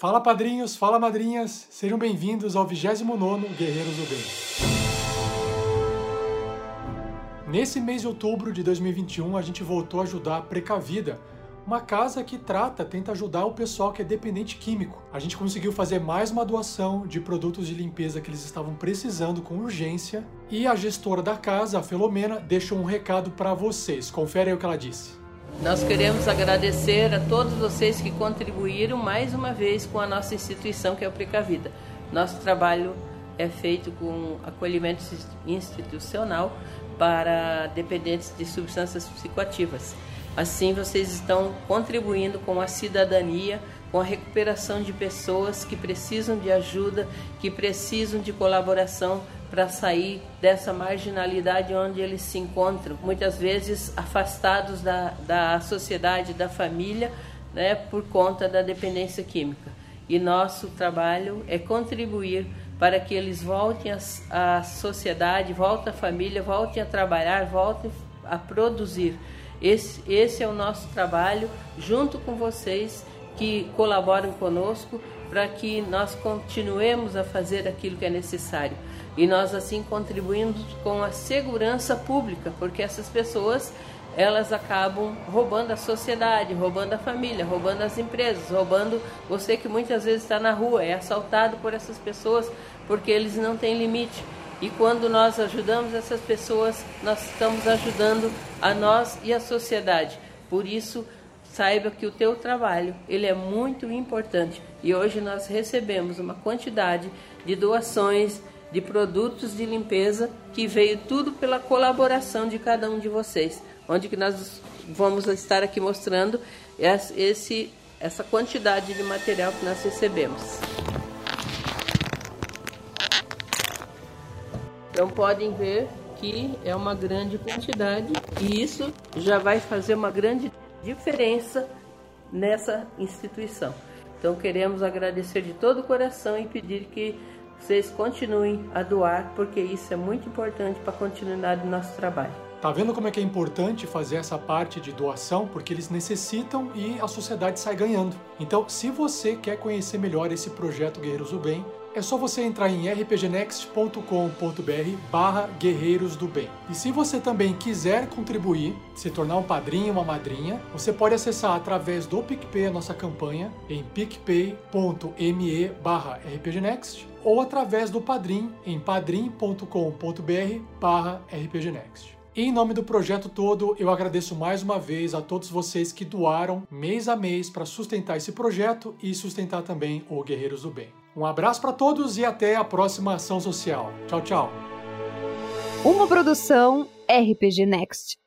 Fala padrinhos, fala madrinhas, sejam bem-vindos ao 29 Guerreiros do Bem. Nesse mês de outubro de 2021, a gente voltou a ajudar a Precavida, uma casa que trata, tenta ajudar o pessoal que é dependente químico. A gente conseguiu fazer mais uma doação de produtos de limpeza que eles estavam precisando com urgência e a gestora da casa, a Filomena, deixou um recado para vocês. Confere aí o que ela disse. Nós queremos agradecer a todos vocês que contribuíram mais uma vez com a nossa instituição que é o Precavida. Nosso trabalho é feito com acolhimento institucional para dependentes de substâncias psicoativas. Assim, vocês estão contribuindo com a cidadania, com a recuperação de pessoas que precisam de ajuda, que precisam de colaboração para sair dessa marginalidade onde eles se encontram, muitas vezes afastados da, da sociedade, da família, né, por conta da dependência química. E nosso trabalho é contribuir para que eles voltem à sociedade, voltem à família, voltem a trabalhar, voltem a produzir. Esse, esse é o nosso trabalho, junto com vocês que colaboram conosco, para que nós continuemos a fazer aquilo que é necessário. E nós assim contribuímos com a segurança pública, porque essas pessoas elas acabam roubando a sociedade, roubando a família, roubando as empresas, roubando você que muitas vezes está na rua, é assaltado por essas pessoas porque eles não têm limite. E quando nós ajudamos essas pessoas, nós estamos ajudando a nós e a sociedade. Por isso, saiba que o teu trabalho ele é muito importante. E hoje nós recebemos uma quantidade de doações de produtos de limpeza que veio tudo pela colaboração de cada um de vocês. Onde que nós vamos estar aqui mostrando esse, essa quantidade de material que nós recebemos. Então podem ver que é uma grande quantidade e isso já vai fazer uma grande diferença nessa instituição. Então queremos agradecer de todo o coração e pedir que vocês continuem a doar, porque isso é muito importante para a continuidade do nosso trabalho. Tá vendo como é que é importante fazer essa parte de doação? Porque eles necessitam e a sociedade sai ganhando. Então, se você quer conhecer melhor esse projeto Guerreiros do Bem, é só você entrar em rpgnext.com.br barra Guerreiros do Bem. E se você também quiser contribuir, se tornar um padrinho ou uma madrinha, você pode acessar através do PicPay a nossa campanha em picpay.me barra rpgnext ou através do Padrim em padrim.com.br barra rpgnext. Em nome do projeto todo, eu agradeço mais uma vez a todos vocês que doaram mês a mês para sustentar esse projeto e sustentar também o Guerreiros do Bem. Um abraço para todos e até a próxima ação social. Tchau, tchau. Uma produção RPG Next.